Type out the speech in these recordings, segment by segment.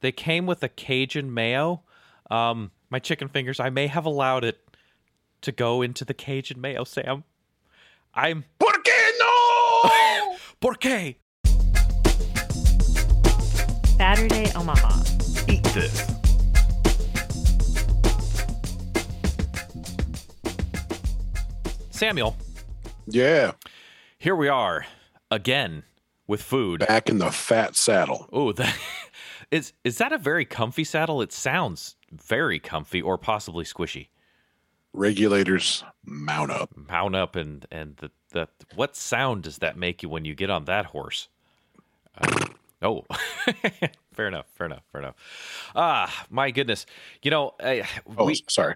They came with a Cajun mayo. Um, my chicken fingers, I may have allowed it to go into the Cajun mayo, Sam. I'm. ¿Por qué no? ¿Por qué? Saturday, Omaha. Eat this. Samuel, Yeah, here we are again with food. back in the fat saddle. Oh, that is is that a very comfy saddle? It sounds very comfy or possibly squishy. Regulators mount up. Mount up and and the, the what sound does that make you when you get on that horse? Uh, oh, fair enough, fair enough, fair enough. Ah, my goodness, you know, I, Oh, we sorry.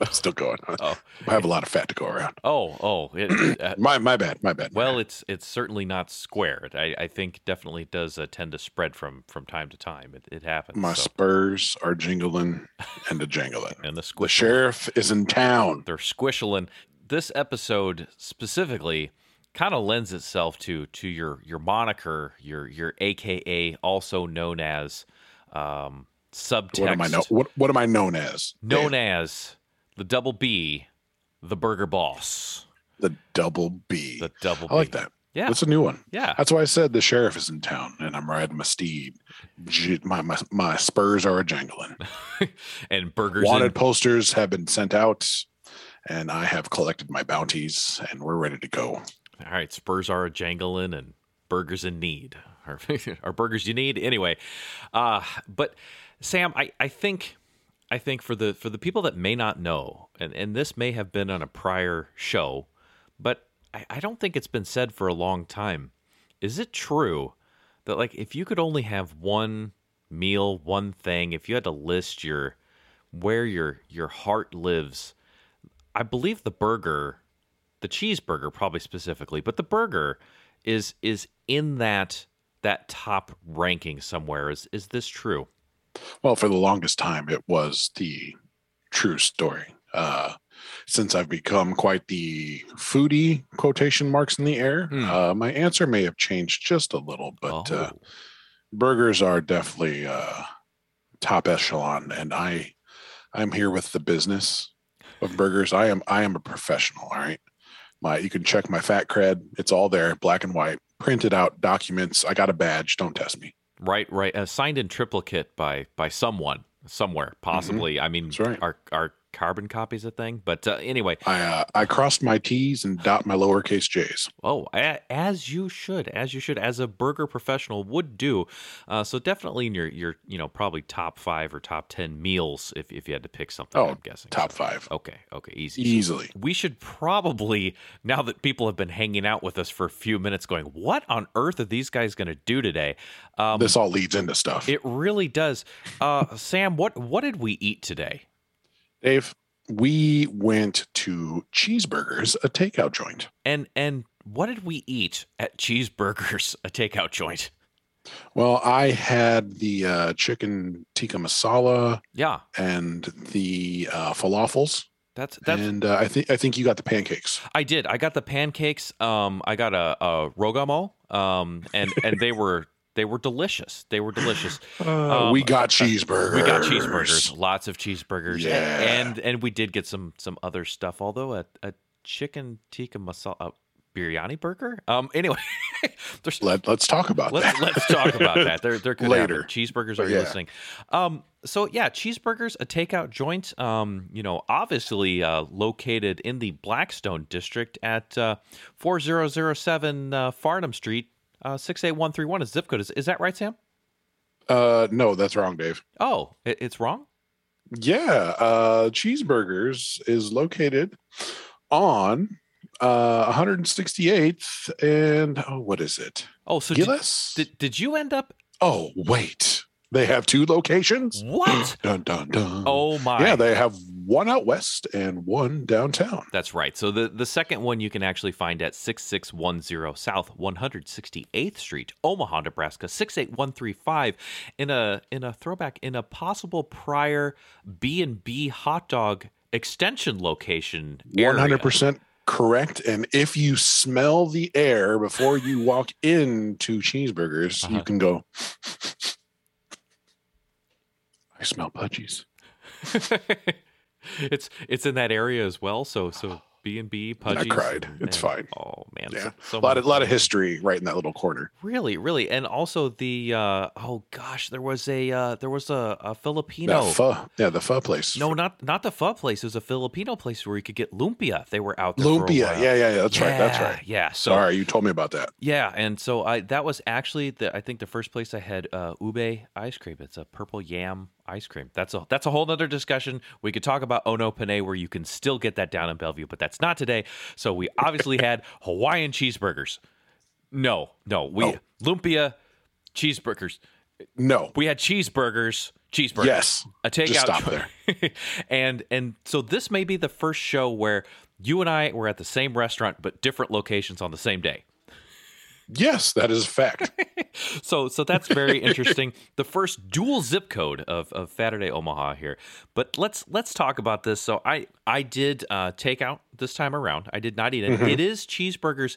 I'm still going. Oh. I have a lot of fat to go around. oh oh it, uh, My my bad. My bad. Well, it's it's certainly not squared. I, I think definitely does uh, tend to spread from from time to time. It, it happens. my so. spurs are jingling and a jingling. and the The sheriff is in town. they're squishing. This episode specifically kind of lends itself to to your your moniker, your your AKA, also known as um, subtext, What am I know? What what am I known as? known Dave? as the double B, the Burger Boss, the double B. the double. I like that. Yeah, That's a new one. yeah. That's why I said the sheriff is in town and I'm riding my steed. My my, my spurs are a jingling. and burgers. Wanted and, posters have been sent out, and I have collected my bounties, and we're ready to go. All right, Spurs are a jangling and burgers in need. Are, are burgers you need anyway? Uh, but Sam, I, I think I think for the for the people that may not know, and, and this may have been on a prior show, but I, I don't think it's been said for a long time. Is it true that like if you could only have one meal, one thing, if you had to list your where your your heart lives, I believe the burger the cheeseburger probably specifically, but the burger is is in that that top ranking somewhere. Is is this true? Well, for the longest time, it was the true story. Uh, since I've become quite the foodie quotation marks in the air, Hmm. uh, my answer may have changed just a little, but uh, Oh, burgers are definitely uh, top echelon, and I I'm here with the business of burgers. I am I am a professional. All right, my you can check my fat cred. It's all there, black and white, printed out documents. I got a badge. Don't test me. Right, right. Uh, signed in triplicate by by someone somewhere, possibly. I mean, Mm-hmm. Right. our our carbon copies a thing, but uh, anyway. I uh, I crossed my T's and dot my lowercase J's. Oh, as you should, as you should, as a burger professional would do. Uh, so definitely in your your you know probably top five or top ten meals if if you had to pick something. Oh, I'm guessing Top So- five Okay, okay, easy. easily. we should probably now that people have been hanging out with us for a few minutes going what on earth are these guys going to do today um, This all leads into stuff. it really does uh, sam what what did we eat today Dave, we went to Cheeseburgers, a takeout joint. and and what did we eat at cheeseburgers a takeout joint? Well, I had the uh, chicken tikka masala yeah. and the uh, falafels, that's that's and uh, I think I think you got the pancakes. i did. I got the pancakes. Um i got a, a rogamo um and and they were they were delicious they were delicious Uh, we got cheeseburgers. We got cheeseburgers, lots of cheeseburgers, and- Yeah. and, and we did get some some other stuff. Although a, a chicken tikka masala uh, biryani burger. Um. Anyway, Let, let's talk about let's that. let's talk about that. There there could Later. happen. Cheeseburgers. Are you yeah. listening? Um. So yeah, cheeseburgers, a takeout joint. Um. You know, obviously uh, located in the Blackstone district at uh, four zero zero seven uh, Farnam Street. Uh, six eight one three one is zip code. Is, is that right, Sam? Uh, no, that's wrong, Dave. Oh, it, it's wrong. Yeah, uh, Cheeseburgers is located on uh, 168th and oh, what is it? Oh, so did, did did you end up oh, wait, they have two locations. What? Dun dun dun. Oh my! yeah, they have one out west and one downtown. That's right. So the the second one you can actually find at six six one zero South One Hundred Sixty Eighth Street, Omaha, Nebraska six eight one three five. In a in a throwback in a possible prior B and B hot dog extension location. 100% correct. And if you smell the air before you walk into Cheeseburgers, Uh-huh. you can go. I smell pudgies. it's it's in that area as well. So so B and B Pudgies. I cried. and- It's and- fine. Oh man, Yeah, so, so a lot of lot of history right in that little corner. Really, really, and also the uh, oh gosh, there was a uh, there was a, a Filipino. That pho, yeah, the pho place. no, not not the pho place. It was a Filipino place where you could get lumpia. They were out there. for a lumpia. while. Yeah, yeah, yeah. That's right. That's right. Yeah. So Sorry, you told me about that. yeah, and so I that was actually the I think the first place I had uh, ube ice cream. It's a purple yam ice cream. That's a that's a whole other discussion. We could talk about Ono Penne where you can still get that down in Bellevue, but that's not today. So we obviously had Hawaiian cheeseburgers. No, no, we Oh. lumpia cheeseburgers. No. We had cheeseburgers. Cheeseburgers. Yes. A takeout. Just stop there. and and so this may be the first show where you and I were at the same restaurant but different locations on the same day. Yes, that is a fact. So so that's very interesting. The first dual zip code of of Saturday Omaha here. But let's let's talk about this. So I I did uh, take out this time around. I did not eat it. It is cheeseburgers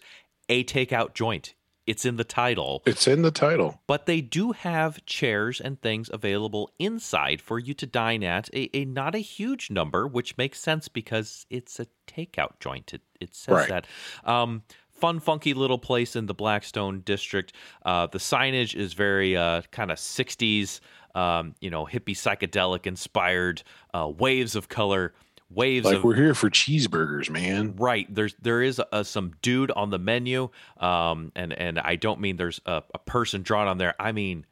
a takeout joint. It's in the title. it's in the title. but they do have chairs and things available inside for you to dine at a, a not a huge number which makes sense because it's a takeout joint it, it says Right. that um, fun funky little place in the blackstone district uh, the signage is very uh, kind of 60s um, you know hippie psychedelic inspired uh, waves of color waves of Like of we're here for cheeseburgers, man. Right. There's there is a, some dude on the menu, um, and and I don't mean there's a, a person drawn on there. I mean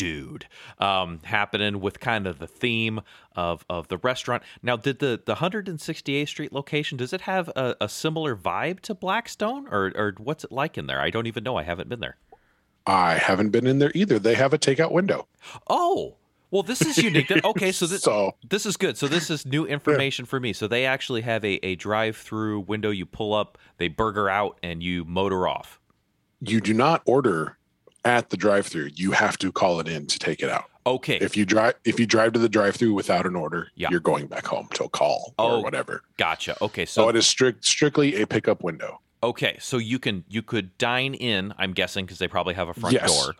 dude um, happening with kind of the theme of of the restaurant. Now, did the the 168th Street location does it have a, a similar vibe to Blackstone, or or what's it like in there? I don't even know. I haven't been there. I haven't been in there either. They have a takeout window. Oh. Well, this is unique. Okay, so this So this is good. So this is new information for me. So they actually have a, a drive-through window. You pull up, they burger out, and you motor off. you do not order at the drive-through. You have to call it in to take it out. Okay. If you drive if you drive to the drive-through without an order, Yeah. you're going back home to a call Oh. or whatever. gotcha. Okay. So So it is strict strictly a pickup window. okay. So you can you could dine in. I'm guessing because they probably have a front Yes. door.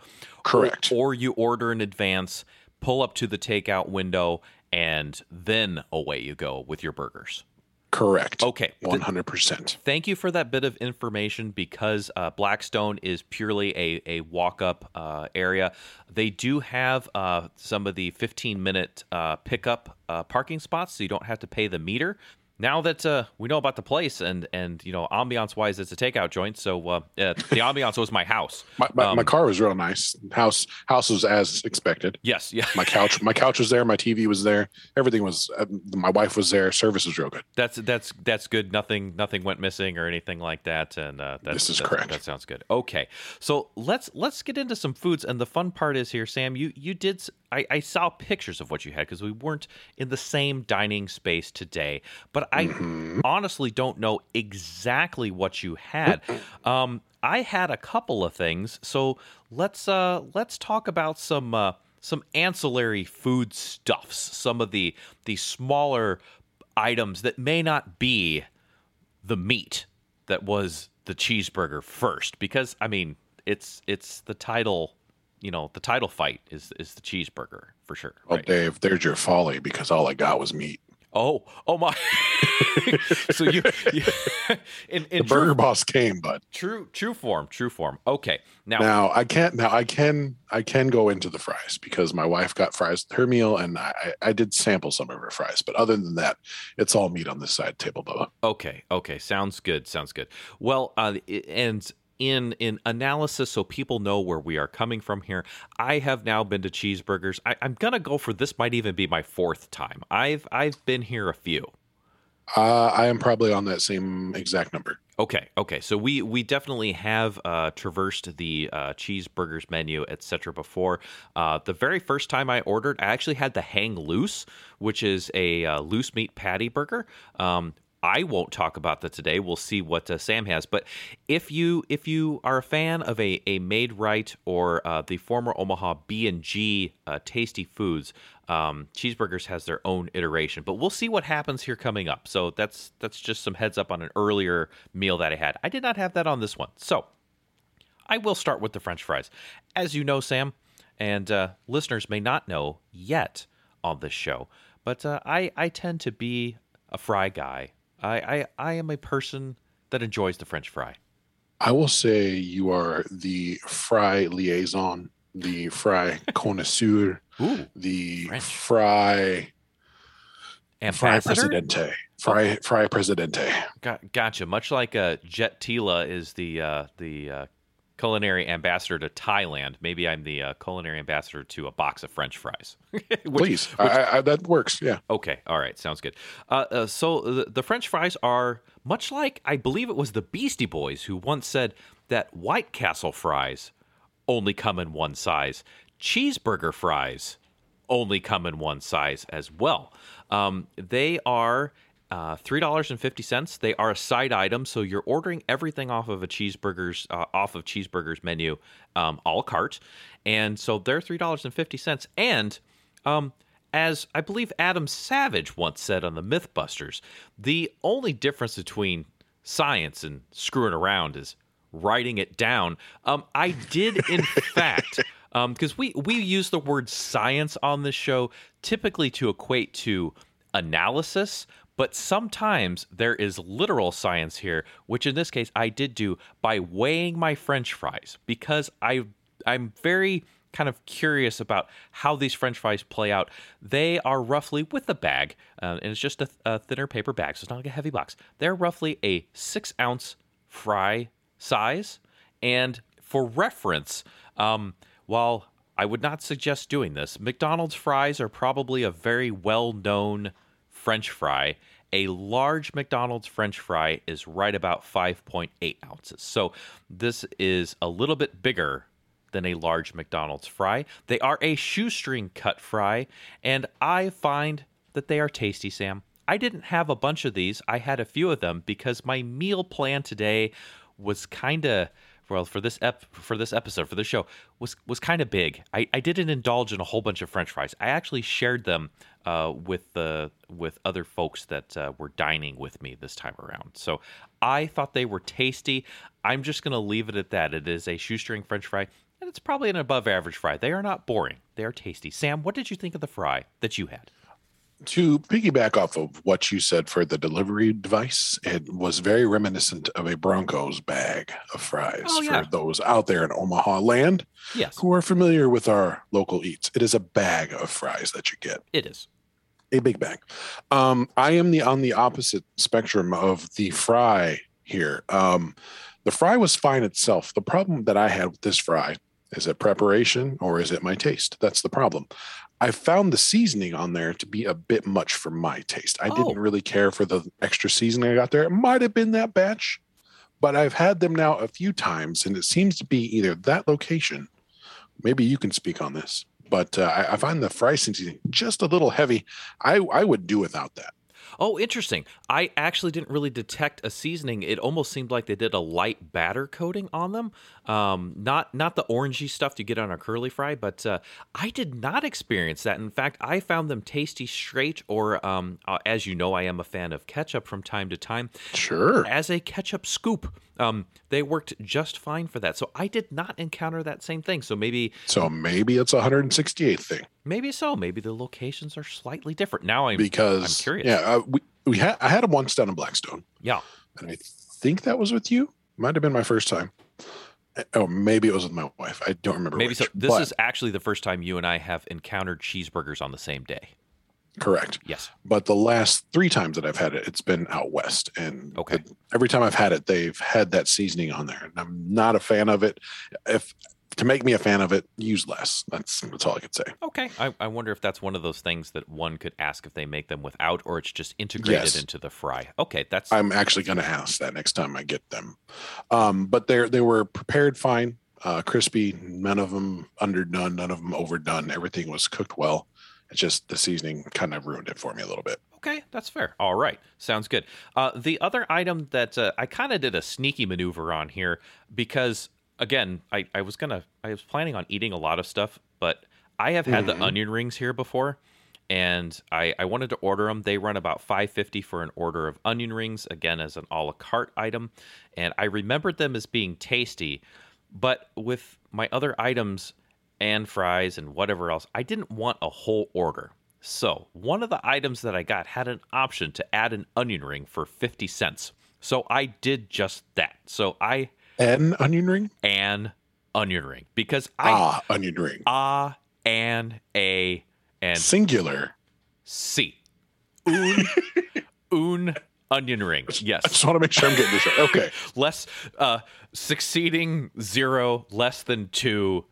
Correct. Or, or you order in advance, pull up to the takeout window, and then away you go with your burgers. Correct. Okay. One hundred percent. Thank you for that bit of information because uh, Blackstone is purely a, a walk up uh, area. They do have uh, some of the 15 minute uh, pickup uh, parking spots, so you don't have to pay the meter. Now that uh, we know about the place and and you know ambiance wise, it's a takeout joint. So uh, uh, the ambiance was my house. My, my, Um, my car was real nice. House house was as expected. Yes, yeah, My couch my couch was there. My TV was there. Everything was. Uh, my wife was there. Service was real good. that's that's that's good. Nothing nothing went missing or anything like that. And uh, that's, This is that's- correct. That sounds good. Okay, so let's let's get into some foods. And the fun part is here, Sam. You you did. I, I saw pictures of what you had because we weren't in the same dining space today. But I Mm-hmm. honestly don't know exactly what you had. Um, I had a couple of things. So let's uh let's talk about some. Uh, some ancillary food stuffs, some of the the smaller items that may not be the meat that was the cheeseburger first because I mean it's it's the title you know the title fight is is the cheeseburger for sure Well, right? Dave, there's your folly because all I got was meat. oh oh my so you, you in, in The Burger true, Boss came, but true true form true form okay now, now I can't. Now I can. I can go into the fries because my wife got fries her meal, and I, I I did sample some of her fries. But other than that, it's all meat on this side table, Bubba. Okay, okay, sounds good, sounds good. Well, uh, and in in analysis, so people know where we are coming from here. I have now been to cheeseburgers. I, I'm gonna go for this. Might even be my fourth time. I've I've been here a few. Uh, I am probably on that same exact number. Okay, okay. So we we definitely have uh, traversed the uh, cheeseburgers menu, etc. Before uh, the very first time I ordered, I actually had the hang loose, which is a uh, loose meat patty burger. Um, I won't talk about that today. We'll see what uh, Sam has. But if you if you are a fan of a, a Maid-Rite or uh, the former Omaha B and G uh, Tasty Foods, um, Cheeseburgers has their own iteration. But we'll see what happens here coming up. So that's that's just some heads up on an earlier meal that I had. I did not have that on this one. So I will start with the French fries. As you know, Sam, and uh, listeners may not know yet, on this show, but uh, I I tend to be a fry guy. I, I I am a person that enjoys the French fry. I will say you are the fry liaison, the fry connoisseur, Ooh, the French. fry fry presidente, fry fry presidente. Got, gotcha. Much like uh, Jet Tila is the uh, the uh, culinary ambassador to Thailand, maybe I'm the uh, culinary ambassador to a box of French fries. Which- Please, I, I, I, that works. Yeah, Okay, all right, sounds good. Uh, uh, so the, the French fries are much like I believe it was the Beastie Boys who once said that White Castle fries only come in one size. Cheeseburger fries only come in one size as well. Um, they are uh, three dollars and fifty cents. They are a side item, so you're ordering everything off of a cheeseburgers uh, off of cheeseburgers menu, um, a la carte, and so they're three dollars and fifty cents. And um, as I believe Adam Savage once said on the MythBusters, the only difference between science and screwing around is writing it down. Um, I did, in fact, because we we use the word science on this show typically to equate to analysis. But sometimes there is literal science here, which in this case I did do by weighing my French fries because I I'm very kind of curious about how these French fries play out. They are roughly with the bag, uh, and it's just a, a thinner paper bag, so it's not like a heavy box. They're roughly a six ounce fry size, and for reference, um, while I would not suggest doing this, McDonald's fries are probably a very well known French fry. A large McDonald's French fry is right about 5.8 ounces. So this is a little bit bigger than a large McDonald's fry. They are a shoestring cut fry, and I find that they are tasty, Sam. I didn't have a bunch of these. I had a few of them because my meal plan today was kind of well for this ep for this episode for this show was was kind of big. I, I didn't indulge in a whole bunch of French fries. I actually shared them uh, with the with other folks that uh, were dining with me this time around. So I thought they were tasty. I'm just gonna leave it at that. It is a shoestring French fry, and it's probably an above average fry. They are not boring. They are tasty. Sam, what did you think of the fry that you had? To piggyback off of what you said for the delivery device, it was very reminiscent of a Broncos bag of fries Oh, yeah. for those out there in Omaha land Yes, who are familiar with our local eats. It is a bag of fries that you get. it is. a big bag. Um, I am the on the opposite spectrum of the fry here. Um, the fry was fine itself. The problem that I had with this fry is it preparation or is it my taste? That's the problem. I found the seasoning on there to be a bit much for my taste. I Oh. didn't really care for the extra seasoning I got there. It might have been that batch, but I've had them now a few times, and it seems to be either that location. Maybe you can speak on this, but uh, I, I find the fry seasoning just a little heavy. I I would do without that. Oh, interesting. I actually didn't really detect a seasoning. It almost seemed like they did a light batter coating on them. Um, not not the orangey stuff you get on a curly fry, but uh, I did not experience that. In fact, I found them tasty straight. Or, um, uh, as you know, I am a fan of ketchup from time to time. Sure. As a ketchup scoop, um, they worked just fine for that. So I did not encounter that same thing. So maybe So maybe it's a 168th thing maybe so. Maybe the locations are slightly different. Now I'm because I'm curious. Yeah, uh, we we had I had them once down in Blackstone, yeah. and I think that was with you. Might have been my first time. Oh, maybe it was with my wife. I don't remember. Maybe which, so. This but- is actually the first time you and I have encountered cheeseburgers on the same day. Correct. Yes. But the last three times that I've had it, it's been out west, and Okay. it- every time I've had it, they've had that seasoning on there, and I'm not a fan of it. If to make me a fan of it, use less. That's that's all I could say. Okay. I, I wonder if that's one of those things that one could ask if they make them without, or it's just integrated Yes. into the fry. Okay, that's I'm actually going to ask that next time I get them. Um, but they're they were prepared fine, uh, crispy. None of them underdone, none of them overdone. Everything was cooked well. It's just the seasoning kind of ruined it for me a little bit. Okay, that's fair. All right, sounds good. Uh, the other item that uh, I kind of did a sneaky maneuver on here because, again, I, I was gonna, I was planning on eating a lot of stuff, but I have had Mhm. the onion rings here before, and I, I wanted to order them. They run about five fifty for an order of onion rings, again as an a la carte item, and I remembered them as being tasty, but with my other items and fries and whatever else, I didn't want a whole order. So, one of the items that I got had an option to add an onion ring for 50 cents. So, I did just that. So, I An onion ring? an onion ring because I Ah, onion ring. ah an a and Singular. c un un onion ring. Yes. I just want to make sure I'm getting this right. Okay. Less uh succeeding 0 less than 2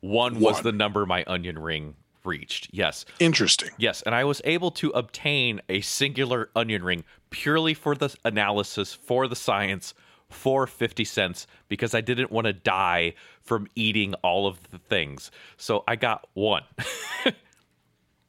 1 was One. the number my onion ring reached. Yes. Interesting. Yes, and I was able to obtain a singular onion ring purely for the analysis, for the science, for 50 cents because I didn't want to die from eating all of the things. So I got one.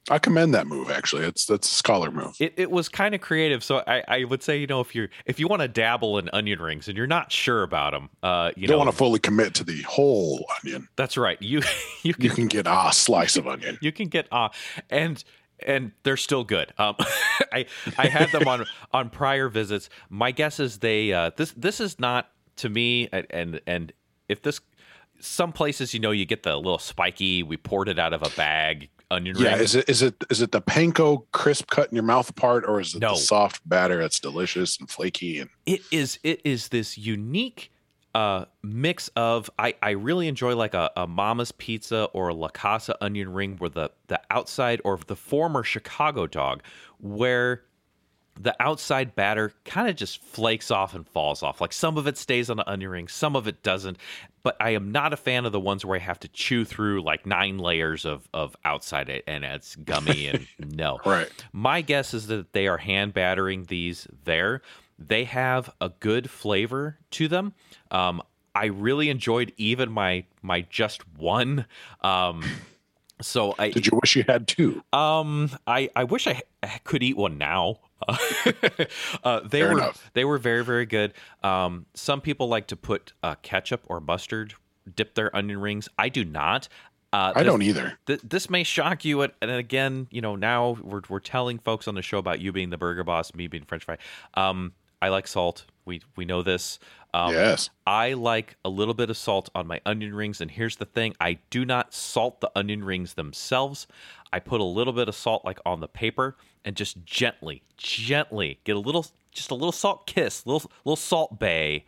I commend that move. Actually, it's that's a scholar move. It, it was kind of creative. So I, I would say, you know, if you're if you want to dabble in onion rings and you're not sure about them, uh, you You don't want to fully commit to the whole onion. that's right. You you can You can get a slice of onion. you can get a and and they're still good. Um, I I had them on on prior visits. My guess is they uh, this this is not to me and and, and if this some places you know you get the little spiky we poured it out of a bag onion Yeah, ring. is it is it is it the panko crisp cut in your mouth part, or is it No. the soft batter that's delicious and flaky? And it is it is this unique uh mix of I, I really enjoy like a, a mama's pizza or a La Casa onion ring where the the outside or the former Chicago dog where the outside batter kind of just flakes off and falls off. Like some of it stays on the onion ring, some of it doesn't. But I am not a fan of the ones where I have to chew through like nine layers of of outside it and it's gummy and no. right, My guess is that they are hand battering these there. They have a good flavor to them. Um, I really enjoyed even my my just one. Um, so I did you wish you had two? um I I wish I could eat one now. uh, they Fair were enough. they were very very good. Um, some people like to put uh, ketchup or mustard dip their onion rings. I do not. Uh, I this- don't either. Th- this may shock you, and and again, you know, now we're we're telling folks on the show about you being the burger boss, me being French fry. Um, I like salt. We we know this. Um, yes, I like a little bit of salt on my onion rings, and here's the thing: I do not salt the onion rings themselves. I put a little bit of salt like on the paper, and just gently, gently get a little, just a little salt kiss, little little Salt Bae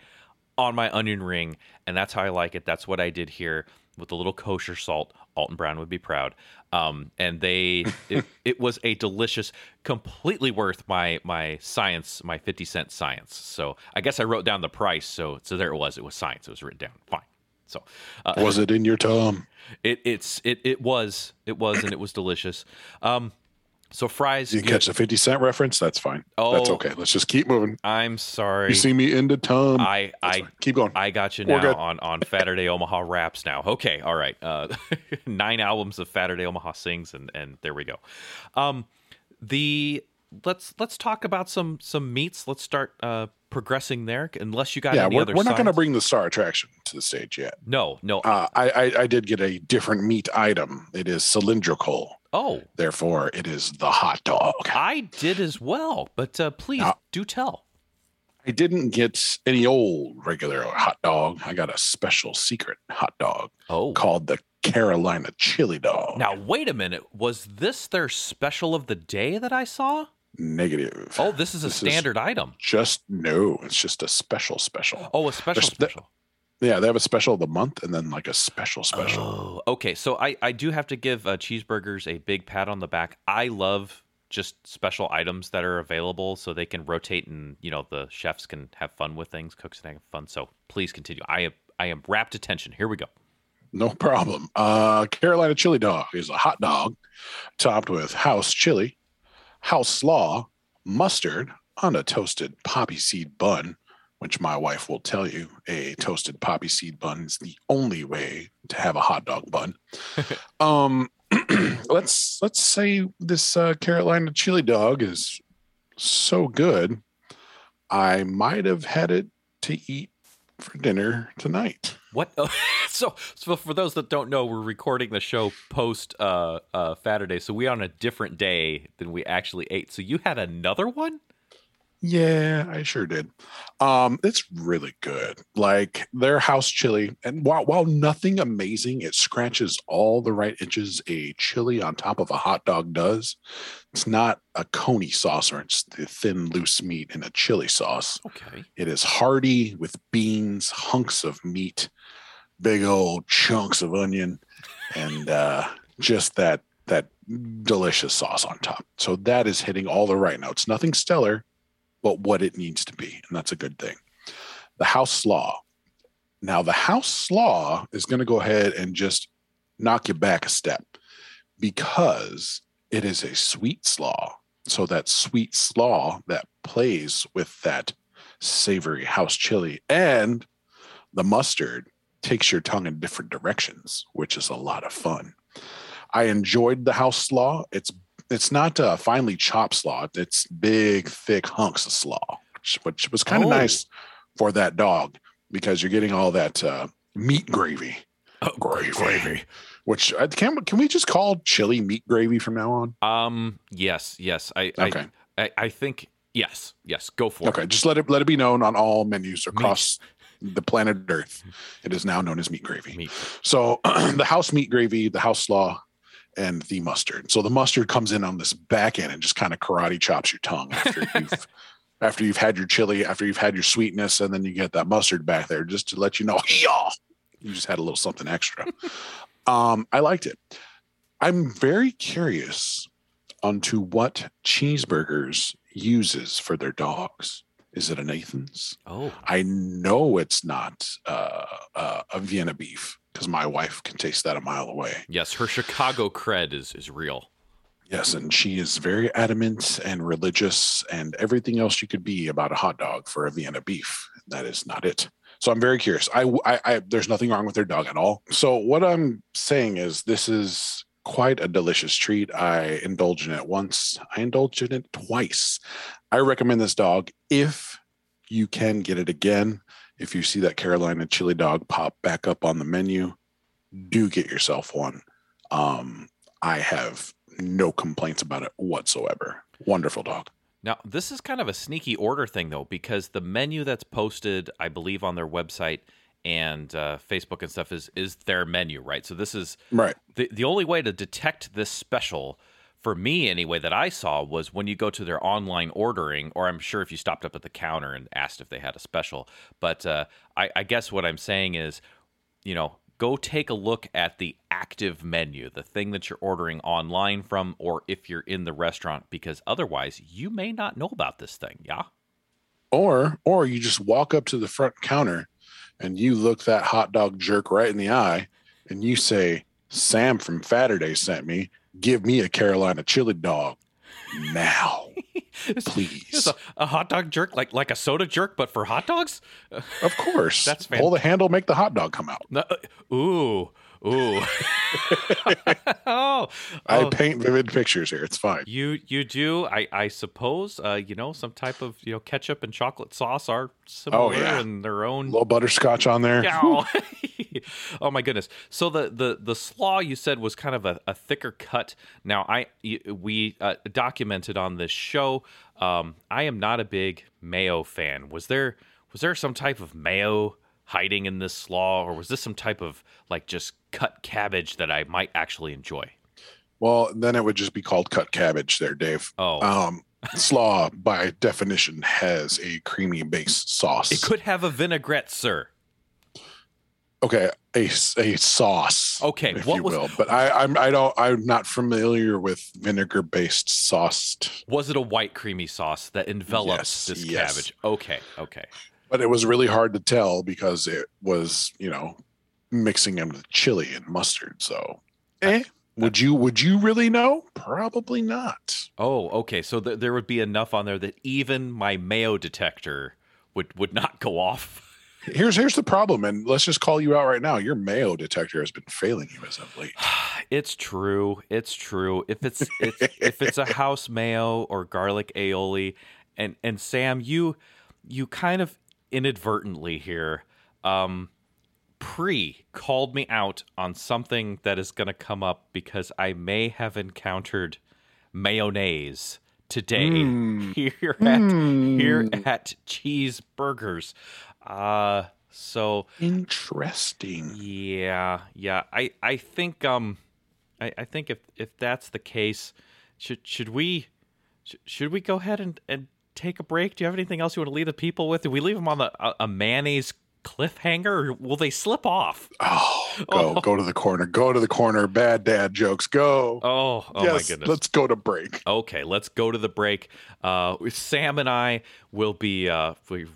on my onion ring, and that's how I like it. That's what I did here with a little kosher salt. Alton Brown would be proud. Um, and they, it, it was a delicious, completely worth my my science, my fifty cent science. So I guess I wrote down the price. So so there it was. It was science. It was written down. Fine. So uh, was it in your tongue? it it's it it was it was and it was delicious. Um, so fries. You good- catch the fifty cent reference? That's fine. Oh, that's okay. Let's just keep moving. I'm sorry. You see me in the tongue. I That's I fine. keep going. I got you We're now good. on on Saturday Omaha raps now. Okay, all right. Uh, nine albums of Saturday Omaha sings, and and there we go. Um, the let's let's talk about some some meats. Let's start uh progressing there. Unless you got yeah, we're, we're not going to bring the star attraction to the stage yet. No, no. Uh, I, I I did get a different meat item. It is cylindrical. oh, Therefore, it is the hot dog. I did as well. But uh, please Now- do tell. I didn't get any old regular hot dog. I got a special secret hot dog Oh, called the Carolina chili dog. now wait a minute. Was this their special of the day that I saw? Negative. Oh, this is a This is- standard item. just no. It's just a special special. Oh, a special special. Yeah, they have a special of the month and then like a special special. Oh, okay. So I, I do have to give uh, cheeseburgers a big pat on the back. I love just special items that are available so they can rotate and you know the chefs can have fun with things, cooks can have fun. So please continue. I am I am rapt attention. Here we go. No problem. Uh, Carolina chili dog is a hot dog topped with house chili, house slaw, mustard on a toasted poppy seed bun, which my wife will tell you a toasted poppy seed bun is the only way to have a hot dog bun. um, let's let's say this uh, Carolina chili dog is so good, I might have had it to eat for dinner tonight. What? so so for those that don't know, we're recording the show post uh uh Saturday, so we on a different day than we actually ate. So you had another one? Yeah, I sure did. Um, it's really good. Like their house chili, and while while nothing amazing, it scratches all the right itches a chili on top of a hot dog does. It's not a coney sauce or it's the thin loose meat in a chili sauce. Okay. It is hearty with beans, hunks of meat, big old chunks of onion, and uh, just that that delicious sauce on top. So that is hitting all the right notes. Nothing stellar, but what it needs to be, and that's a good thing. The house slaw. Now the house slaw is going to go ahead and just knock you back a step because it is a sweet slaw. So that sweet slaw that plays with that savory house chili and the mustard takes your tongue in different directions, which is a lot of fun. I enjoyed the house slaw. It's it's not a finely chopped slaw. It's big, thick hunks of slaw, which, which was kind of Oh. nice for that dog because you're getting all that uh, meat gravy. Oh, Gravy. Which uh, can can we just call chili meat gravy from now on? Um. Yes. Yes. I. Okay. I, I, I think yes. Yes. Go for Okay, it. Okay. Just let it let it be known on all menus across the planet Earth. It is now known as meat gravy. Meat. So the house meat gravy, the house slaw, and the mustard. So the mustard comes in on this back end and just kind of karate chops your tongue after you've after you've had your chili, after you've had your sweetness, and then you get that mustard back there just to let you know, yeah, you just had a little something extra. um, I liked it. I'm very curious onto what cheeseburgers uses for their dogs. Is it a Nathan's? Oh. I know it's not uh, uh, a Vienna beef because my wife can taste that a mile away. Yes. Her Chicago cred is is real. Yes, and she is very adamant and religious and everything else you could be about a hot dog for a Vienna beef. That is not it. So I'm very curious. I, I, I there's nothing wrong with their dog at all. So what I'm saying is this is quite a delicious treat. I indulge in it once. I indulge in it twice. I recommend this dog if you can get it again. If you see that Carolina chili dog pop back up on the menu, do get yourself one. Um, I have no complaints about it whatsoever. Wonderful dog. Now, this is kind of a sneaky order thing, though, because the menu that's posted, I believe, on their website and uh, Facebook and stuff is is their menu, right? So this is Right. the the only way to detect this special for me anyway that I saw was when you go to their online ordering, or I'm sure if you stopped up at the counter and asked if they had a special. But uh, I, I guess what I'm saying is, you know, go take a look at the active menu, the thing that you're ordering online from, or if you're in the restaurant, because otherwise you may not know about this thing. Yeah. Or or you just walk up to the front counter and you look that hot dog jerk right in the eye and you say, Sam from Saturday sent me. Give me a Carolina chili dog now, please. a, a hot dog jerk, like like a soda jerk, but for hot dogs. Of course. That's Pull the handle, make the hot dog come out. No, uh, ooh, ooh. oh, I oh, paint vivid pictures here. It's fine. you you do. I I suppose. Uh, you know, some type of you know ketchup and chocolate sauce are similar yeah. in their own. A little butterscotch on there. Ow. oh my goodness! So the the the slaw you said was kind of a, a thicker cut. Now I we uh, documented on this show. Um, I am not a big mayo fan. Was there was there some type of mayo hiding in this slaw, or was this some type of like just cut cabbage that I might actually enjoy? Well, then it would just be called cut cabbage there, Dave. Oh, Um, slaw, by definition, has a creamy base sauce. it could have a vinaigrette, sir. okay, a, a sauce. Okay, if what you was- will. But I, I'm I don't I'm not familiar with vinegar based sauce. Was it a white creamy sauce that enveloped Yes, this yes. cabbage? Okay, okay. But it was really hard to tell because it was you know mixing in with chili and mustard. So, eh? Would you would you really know? Probably not. Oh, okay. So th- there would be enough on there that even my mayo detector would would not go off. Here's here's the problem, and let's just call you out right now. Your mayo detector has been failing you as of late. It's true. It's true. If it's, it's if it's a house mayo or garlic aioli, and and Sam, you you kind of inadvertently here, um, pre called me out on something that is going to come up because I may have encountered mayonnaise today Mm. here at Mm. here at Cheeseburgers. Uh, so Interesting. yeah, yeah. I I think um, I, I think if if that's the case, should should we should we go ahead and and take a break? Do you have anything else you want to leave the people with? Do we leave them on the a, a mayonnaise cliffhanger, or will they slip off? Oh, go Oh. go to the corner. Go to the corner. Bad dad jokes. Go. Oh, oh yes, my goodness. let's go to break. Okay, let's go to the break. Uh, Sam and I will be, uh,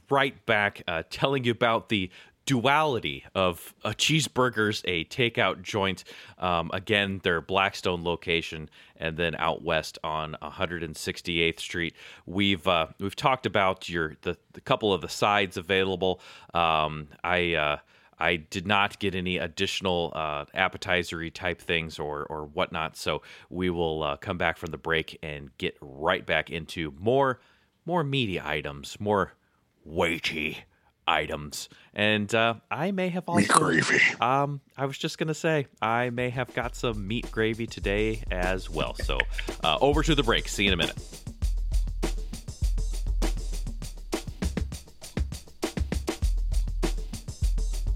right back uh, telling you about the duality of uh, cheeseburgers, a takeout joint. Um, again, their Blackstone location, and then out west on 168th Street. We've uh, we've talked about your the, the couple of the sides available. Um, I. Uh, I did not get any additional uh, appetizery type things or or whatnot. So we will uh, come back from the break and get right back into more more meaty items, more weighty items, and uh, I may have also Meat gravy. um, I was just gonna say I may have got some meat gravy today as well. So uh, over to the break. See you in a minute.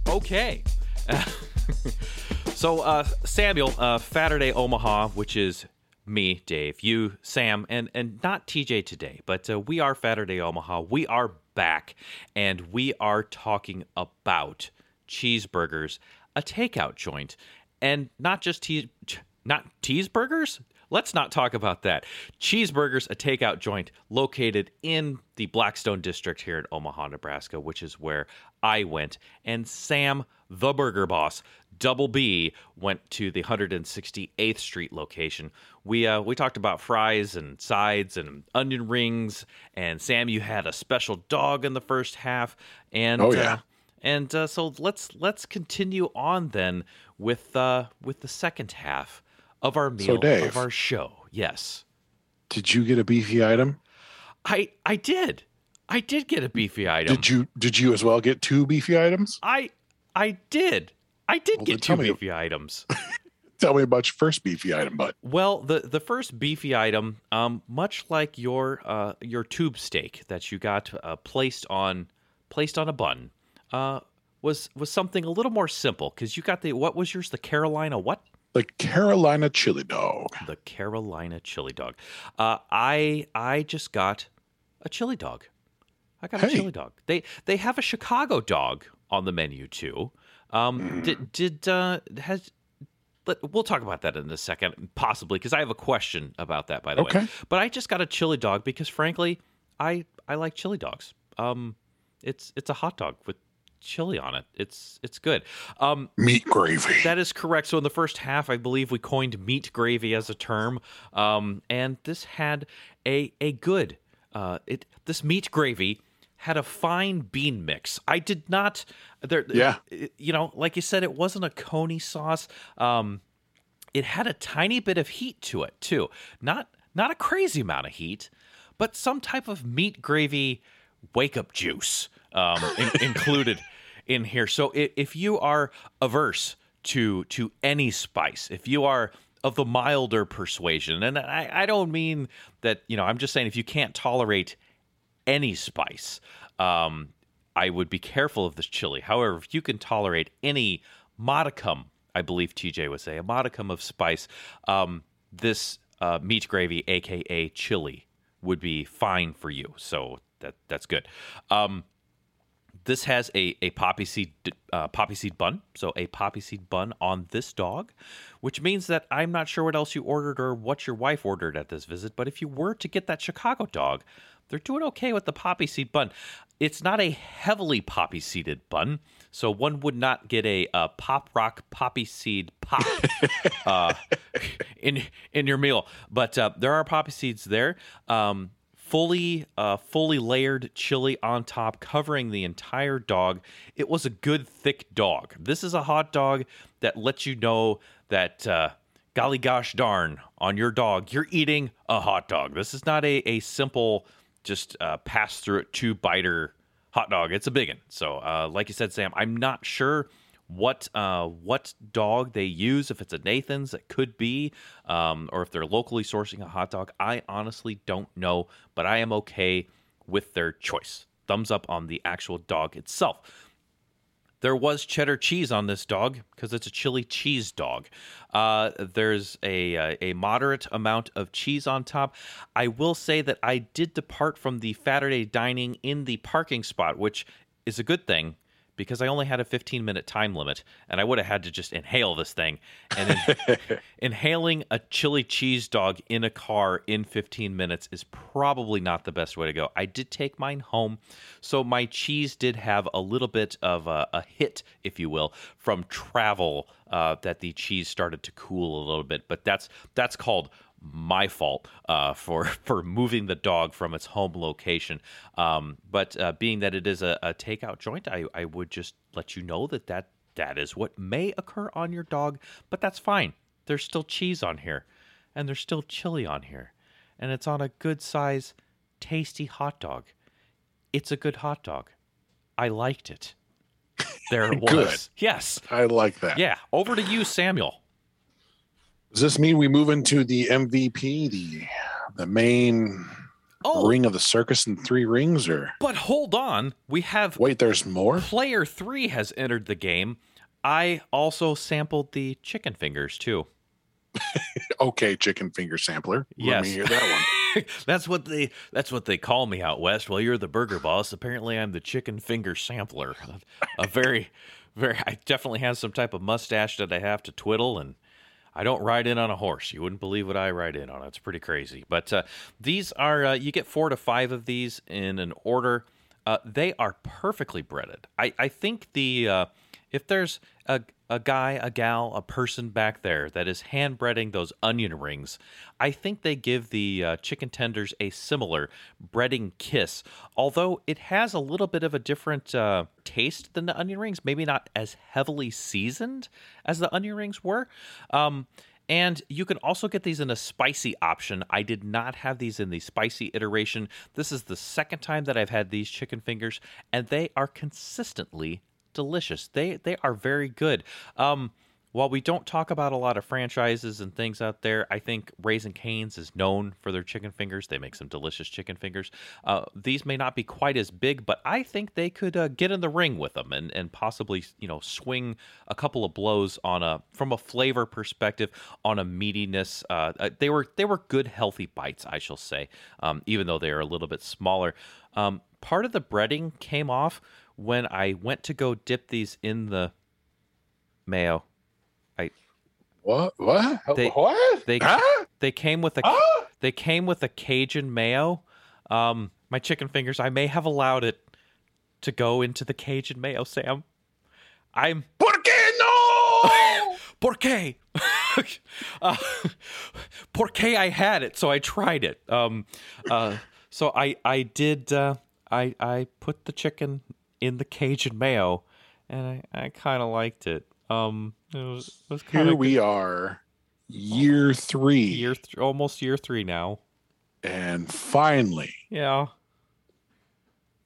Okay. so, uh, Samuel, uh, Saturday Omaha, which is me, Dave, you, Sam, and and not TJ today, but uh, we are Saturday Omaha. We are back, and we are talking about cheeseburgers, a takeout joint, and not just te- not cheeseburgers. Let's not talk about that. Cheeseburgers, a takeout joint located in the Blackstone district here in Omaha, Nebraska, which is where I went. And Sam, the burger boss, Double B, went to the 168th Street location. We uh, we talked about fries and sides and onion rings. And Sam, you had a special dog in the first half. And Oh, yeah. uh, and uh, so let's let's continue on then with uh, with the second half of our meal Dave. of our show. Yes, Did you get a beefy item? I I did. I did get a beefy item. Did you did you as well get two beefy items? I I did. I did Well, get two tell me- beefy items. Tell me about your first beefy item, bud. Well, the the first beefy item, um, much like your uh, your tube steak that you got uh, placed on placed on a bun, uh, was was something a little more simple because you got the what was yours the Carolina what The Carolina chili dog. the Carolina chili dog. Uh, I I just got a chili dog. I got a chili dog. They they have a Chicago dog on the menu too. Um, did did uh, has let, we'll talk about that in a second, possibly because I have a question about that. By the way, but I just got a chili dog because, frankly, I I like chili dogs. Um, it's it's a hot dog with chili on it. It's it's good. Um, Meat gravy. that is correct. So in the first half, I believe we coined meat gravy as a term, um, and this had a a good uh, it. This meat gravy had a fine bean mix. I did not there. Yeah. you know, like you said, it wasn't a coney sauce. Um, it had a tiny bit of heat to it too. Not not a crazy amount of heat, but some type of meat gravy wake up juice um, in- included in here. So if, if you are averse to to any spice, if you are of the milder persuasion, and I, I don't mean that you know, I'm just saying if you can't tolerate any spice, um, I would be careful of this chili. However, if you can tolerate any modicum, I believe TJ would say, a modicum of spice, um, this uh, meat gravy, aka chili, would be fine for you. So that that's good. Um, this has a, a poppy seed uh, poppy seed bun, so a poppy seed bun on this dog, which means that I'm not sure what else you ordered or what your wife ordered at this visit. But if you were to get that Chicago dog, they're doing okay with the poppy seed bun. It's not a heavily poppy seeded bun, so one would not get a, uh pop rock poppy seed pop uh, in in your meal. But uh, there are poppy seeds there. Um, fully uh, fully layered chili on top, covering the entire dog. It was a good thick dog. This is a hot dog that lets you know that. Uh, Golly gosh darn on your dog, you're eating a hot dog. This is not a, a simple just uh, pass through it two biter hot dog. It's a big one. So, uh, like you said, Sam, I'm not sure what uh, what dog they use. If it's a Nathan's, it could be, um, or if they're locally sourcing a hot dog. I honestly don't know, but I am okay with their choice. Thumbs up on the actual dog itself. There was cheddar cheese on this dog because it's a chili cheese dog. Uh, there's a, uh, a moderate amount of cheese on top. I will say that I did depart from the Saturday dining in the parking spot, which is a good thing because I only had a 15 minute time limit and I would have had to just inhale this thing. And in, inhaling a chili cheese dog in a car in 15 minutes is probably not the best way to go. I did take mine home, so my cheese did have a little bit of a, a hit, if you will, from travel. Uh, that the cheese started to cool a little bit, but that's that's called my fault uh, for for moving the dog from its home location. Um, but uh, being that it is a, a takeout joint, I, I would just let you know that, that that is what may occur on your dog, but that's fine. There's still cheese on here, and there's still chili on here, and it's on a good size, tasty hot dog. It's a good hot dog. I liked it. There it was. Good. Yes. I like that. Yeah. Over to you, Samuel. Does this mean we move into the MVP, the the main Oh, ring of the circus in three rings, or but hold on. We have wait, there's more? Player three has entered the game. I also sampled the chicken fingers too. Okay, chicken finger sampler. Let Yes. me hear that one. that's what they that's what they call me out west. Well, you're the burger boss. Apparently, I'm the chicken finger sampler. A very, very. I definitely have some type of mustache that I have to twiddle, and I don't ride in on a horse. You wouldn't believe what I ride in on. It's pretty crazy. But uh, these are uh, you get four to five of these in an order. Uh, they are perfectly breaded. I I think the uh, if there's a a guy, a gal, a person back there that is hand breading those onion rings, I think they give the uh, chicken tenders a similar breading kiss. Although it has a little bit of a different uh, taste than the onion rings, maybe not as heavily seasoned as the onion rings were. Um, and you can also get these in a spicy option. I did not have these in the spicy iteration. This is the second time that I've had these chicken fingers, and they are consistently delicious. They they are very good. Um, while we don't talk about a lot of franchises and things out there, I think Raising Cane's is known for their chicken fingers. They make some delicious chicken fingers. Uh, these may not be quite as big, but I think they could uh, get in the ring with them and, and possibly you know swing a couple of blows on a from a flavor perspective on a meatiness. Uh, uh, they were they were good healthy bites, I shall say, um, even though they are a little bit smaller. Um, part of the breading came off when I went to go dip these in the mayo. I What? What? They- what? they Huh? they came with a Huh? they came with a Cajun mayo. Um, my chicken fingers. I may have allowed it to go into the Cajun mayo, Sam. I'm ¿Por qué no? por qué? uh, por qué I had it, so I tried it. Um, uh, so I I did. Uh, I I put the chicken in the Cajun mayo, and I, I kind of liked it. Um, it was, it was Here we are, year three, year th- almost year three now. and finally, Yeah,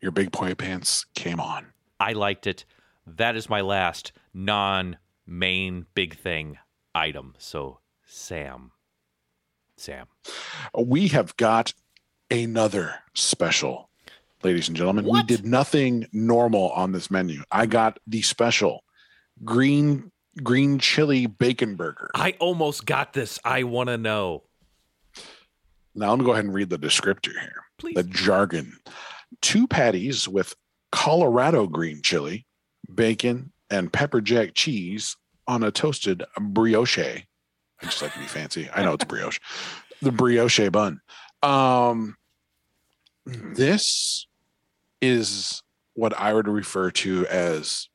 your big boy pants came on. I liked it. That is my last non-main big thing item. So Sam, Sam, We have got another special, ladies and gentlemen. What? We did nothing normal on this menu. I got the special green green chili bacon burger. I almost got this. I want to know. Now I'm gonna go ahead and read the descriptor here. Please. The jargon. Two patties with Colorado green chili, bacon, and pepper jack cheese on a toasted brioche. I just like to be fancy. I know it's brioche. The brioche bun. Um this is what I would refer to as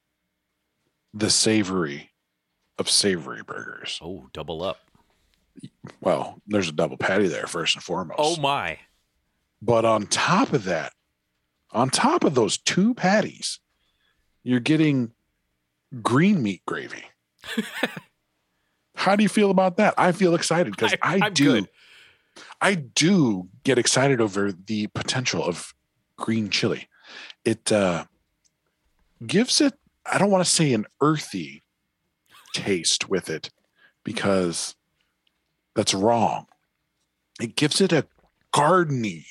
the savory of savory burgers. Oh, double up. Well, there's a double patty there first and foremost. Oh my. But on top of that, on top of those two patties, you're getting green meat gravy. How do you feel about that? I feel excited because I- I, do. good. I do get excited over the potential of green chili. It uh, gives it I don't want to say an earthy taste with it because that's wrong. It gives it a gardeny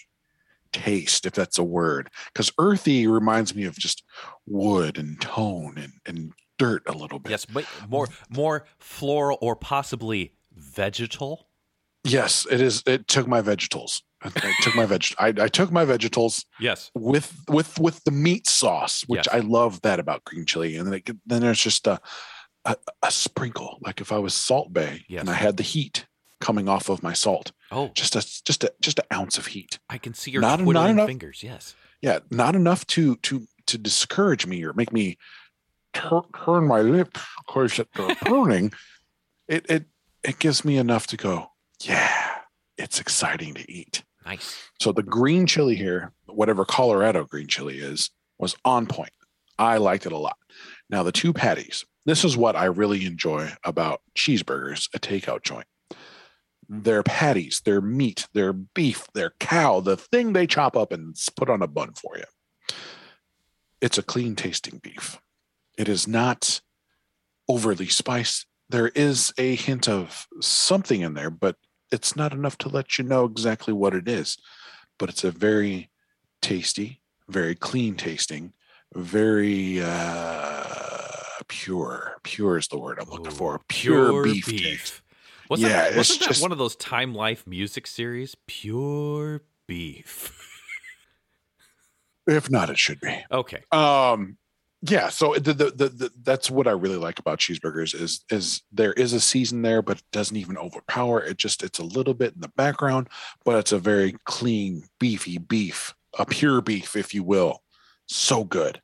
taste, if that's a word, because earthy reminds me of just wood and tone and, and dirt a little bit. Yes, but more more floral or possibly vegetal. Yes, it is. It took my vegetables. I, took my veg. I, I took my vegetables Yes. with with with the meat sauce, which Yes. I love that about green chili. And then it, then there's just a, a a sprinkle, like if I was Salt Bae Yes. and I had the heat coming off of my salt, Oh, just a just a just an ounce of heat. I can see your Not- not enough- fingers. Yes. Yeah, not enough to to to discourage me or make me tur- turn my lip because they're burning. it it it gives me enough to go. Yeah, it's exciting to eat. Nice. So the green chili here, whatever Colorado green chili is, was on point. I liked it a lot. Now the two patties. This is what I really enjoy about cheeseburgers, a takeout joint. Their patties, their meat, their beef, their cow, the thing they chop up and put on a bun for you. It's a clean tasting beef. It is not overly spiced. There is a hint of something in there, but it's not enough to let you know exactly what it is. But it's a very tasty, very clean tasting, very uh, pure. Pure is the word I'm looking Ooh, for. Pure, beef, taste. Wasn't, Yeah, that, wasn't that just- one of those Time Life music series? Pure beef. If not, it should be. Okay. um yeah so the, the, the, the that's what i really like about cheeseburgers is is there is a season there but it doesn't even overpower. It just it's a little bit in the background but it's a very clean beefy beef a pure beef if you will. So good.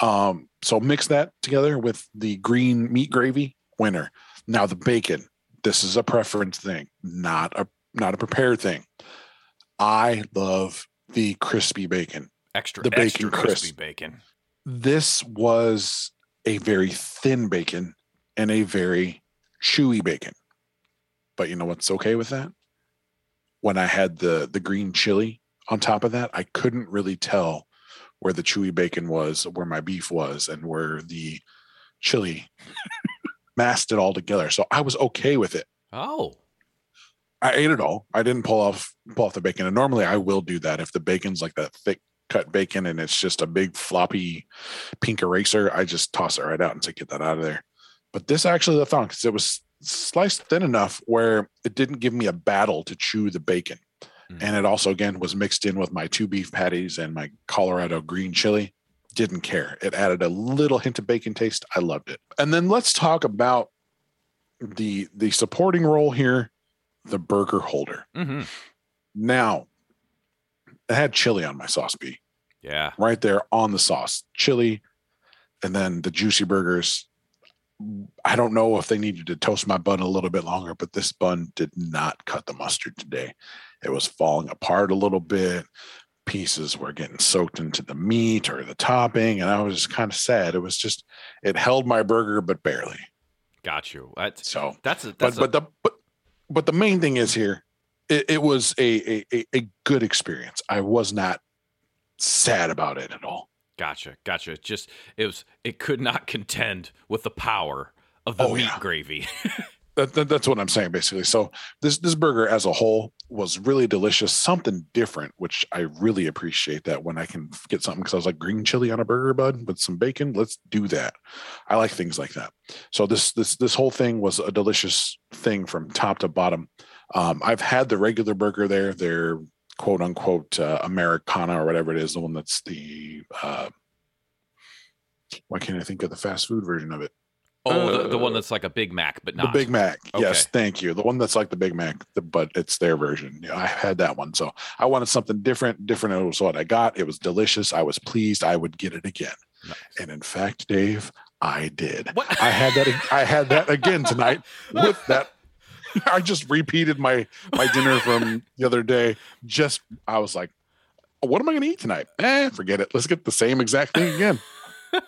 Um so mix that together with the green meat gravy winner. Now the bacon this is a preference thing not a not a prepared thing. I love the crispy bacon. Extra, The bacon extra crispy crisp. bacon. This was a very thin bacon and a very chewy bacon. But you know what's okay with that? When I had the the green chili on top of that, I couldn't really tell where the chewy bacon was, where my beef was, and where the chili masked it all together. So I was okay with it. Oh, I ate it all. I didn't pull off pull off the bacon. And normally I will do that if the bacon's like that thick cut bacon and it's just a big floppy pink eraser. I just toss it right out and say, get that out of there. But this actually left on because it was sliced thin enough where it didn't give me a battle to chew the bacon. Mm. And it also again was mixed in with my two beef patties and my Colorado green chili. Didn't care. It added a little hint of bacon taste. I loved it. And then let's talk about the the supporting role here, the burger holder. hmm Now, I had chili on my sauce bee yeah. right there on the sauce, chili, and then the juicy burgers. I don't know if they needed to toast my bun a little bit longer, but this bun did not cut the mustard today. It was falling apart a little bit. Pieces were getting soaked into the meat or the topping, and I was kind of sad. It was just, it held my burger, but barely. Got you. That's So, that's a, but a, but the but but the main thing is here, it, it was a, a a good experience. I was not sad about it at all. gotcha. Gotcha. It just it was it could not contend with the power of the Oh, meat yeah. gravy. That, that- that's what I'm saying basically. So this this burger as a whole was really delicious, something different, which I really appreciate that when I can get something because I was like green chili on a burger bud with some bacon. Let's do that. I like things like that. So this this this whole thing was a delicious thing from top to bottom. Um, I've had the regular burger there. Their quote unquote uh, Americana or whatever it is, the one that's the uh, why can't I think of the fast food version of it? oh, the, the one Uh, that's like a Big Mac, but not The Big Mac. Yes, thank you. The one that's like the Big Mac, the, but it's their version. Yeah, I had that one. So I wanted something different. Different it was what I got. It was delicious. I was pleased. I would get it again. Nice. And in fact, Dave, I did. What? I had that. I had that again tonight with that. I just repeated my my dinner from the other day. Just I was like, what am I going to eat tonight? Eh, forget it. Let's get the same exact thing again.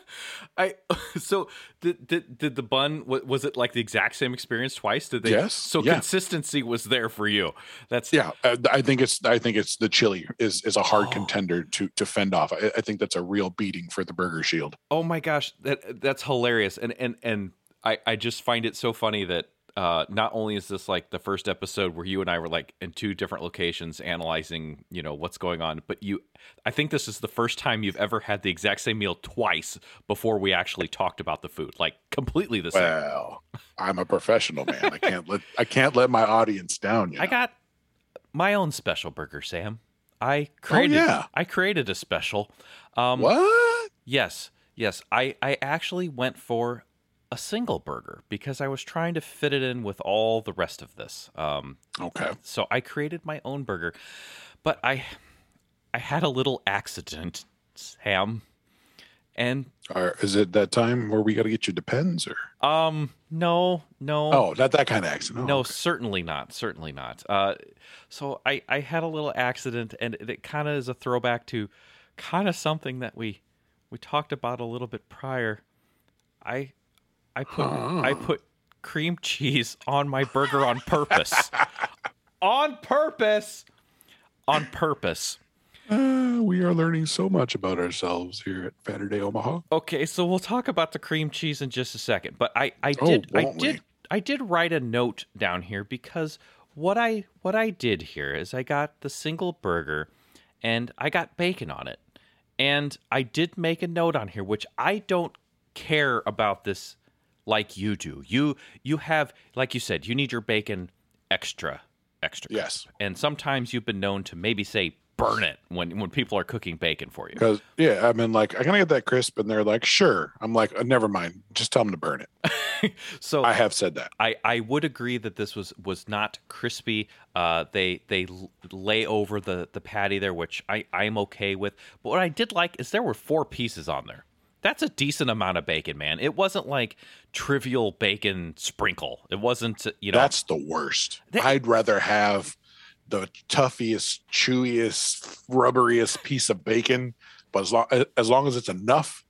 I so did, did did the bun was it like the exact same experience twice? Did they? Yes, So yeah. consistency was there for you. That's Yeah, uh, I think it's I think it's the chili is is a hard Oh. contender to to fend off. I, I think that's a real beating for the Burger Shield. Oh my gosh, that that's hilarious, and and and I I just find it so funny that uh, not only is this like the first episode where you and I were like in two different locations analyzing you know what's going on, but you I think this is the first time you've ever had the exact same meal twice before we actually talked about the food, like completely the same. Well, I'm a professional man. I can't let I can't let my audience down. You I got my own special burger, Sam. I created Oh, yeah. I created a special. Um, what? Yes, yes. I, I actually went for a single burger because I was trying to fit it in with all the rest of this. Um, Okay. so I created my own burger, but I I had a little accident, Sam, and is it that time where we got to get you depends or? um no no Oh, not that kind of accident. Oh, no, okay. certainly not. Certainly not. Uh, so I, I had a little accident, and it, it kind of is a throwback to kind of something that we we talked about a little bit prior. I I put I put cream cheese on my burger on purpose. on purpose. On purpose. Uh, we are learning so much about ourselves here at Saturday Omaha. Okay, so we'll talk about the cream cheese in just a second. But I, I Oh, did I won't we? did I did write a note down here because what I what I did here is I got the single burger and I got bacon on it. And I did make a note on here which I don't care about this like you do. You you have like you said, you need your bacon extra extra. Yes. And sometimes you've been known to maybe say burn it when when people are cooking bacon for you. Because yeah, I mean, like, I gotta get that crisp, and they're like, "Sure." I'm like, uh, "Never mind. Just tell them to burn it." So I have said that. I, I would agree that this was was not crispy. Uh, they they lay over the the patty there, which I I'm okay with. But what I did like is there were four pieces on there. That's a decent amount of bacon, man. It wasn't like trivial bacon sprinkle. It wasn't you know. That's the worst. That- I'd rather have the toughiest, chewiest, rubberiest piece of bacon, but as long as long as it's enough,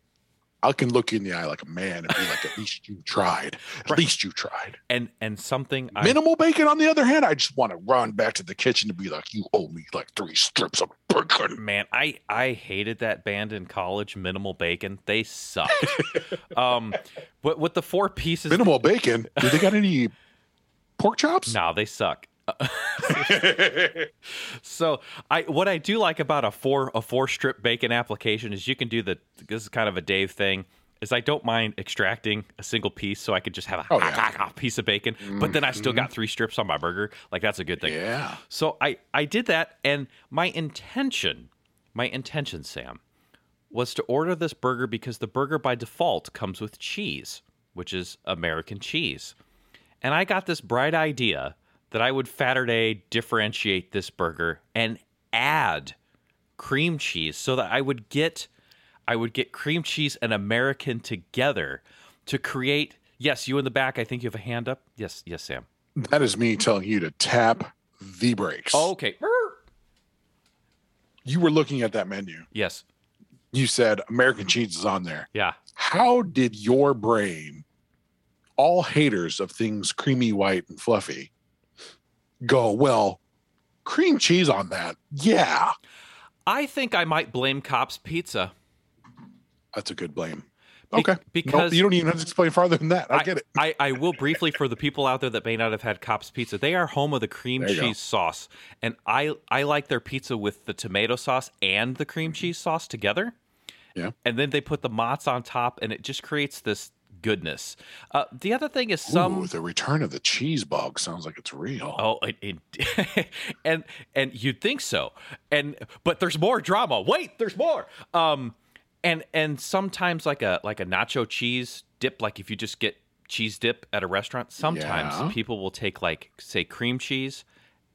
I can look you in the eye like a man and be like, "At least you tried. At Right. least you tried." and and something I, Minimal bacon, on the other hand, I just want to run back to the kitchen to be like, "You owe me like three strips of bacon." man i i hated that band in college minimal bacon they sucked um but with the four pieces Minimal bacon. Do they got any pork chops? no they suck So I what I do like about a four a four strip bacon application is you can do the this is kind of a Dave thing is I don't mind extracting a single piece so I could just have a Oh, yeah. piece of bacon, but then I still got mm-hmm. three strips on my burger. Like that's a good thing. yeah. So I I did that and my intention my intention Sam was to order this burger because the burger by default comes with cheese, which is American cheese. And I got this bright idea that I would Saturday differentiate this burger and add cream cheese so that I would get I would get cream cheese and American together to create yes, you in the back, I think you have a hand up. Yes, yes, Sam. That is me telling you to tap the brakes. Oh, okay. You were looking at that menu. Yes. You said American cheese is on there. Yeah. How did your brain, all haters of things creamy, white, and fluffy, go, well, cream cheese on that? Yeah. I think I might blame Cops Pizza. That's a good blame. Be- Okay. because- No, you don't even have to explain farther than that. I, get it. I, I will briefly for the people out there that may not have had Cops Pizza. They are home of the cream you go. cheese sauce, and I I like their pizza with the tomato sauce and the cream cheese sauce together. Yeah. and then they put the mozz on top, and it just creates this goodness. Uh, the other thing is some Ooh, the return of the cheese bug sounds like it's real. Oh, it, it and and you'd think so, and but there's more drama. Wait, there's more. Um, and and sometimes like a like a nacho cheese dip, like if you just get cheese dip at a restaurant, sometimes Yeah. people will take like say cream cheese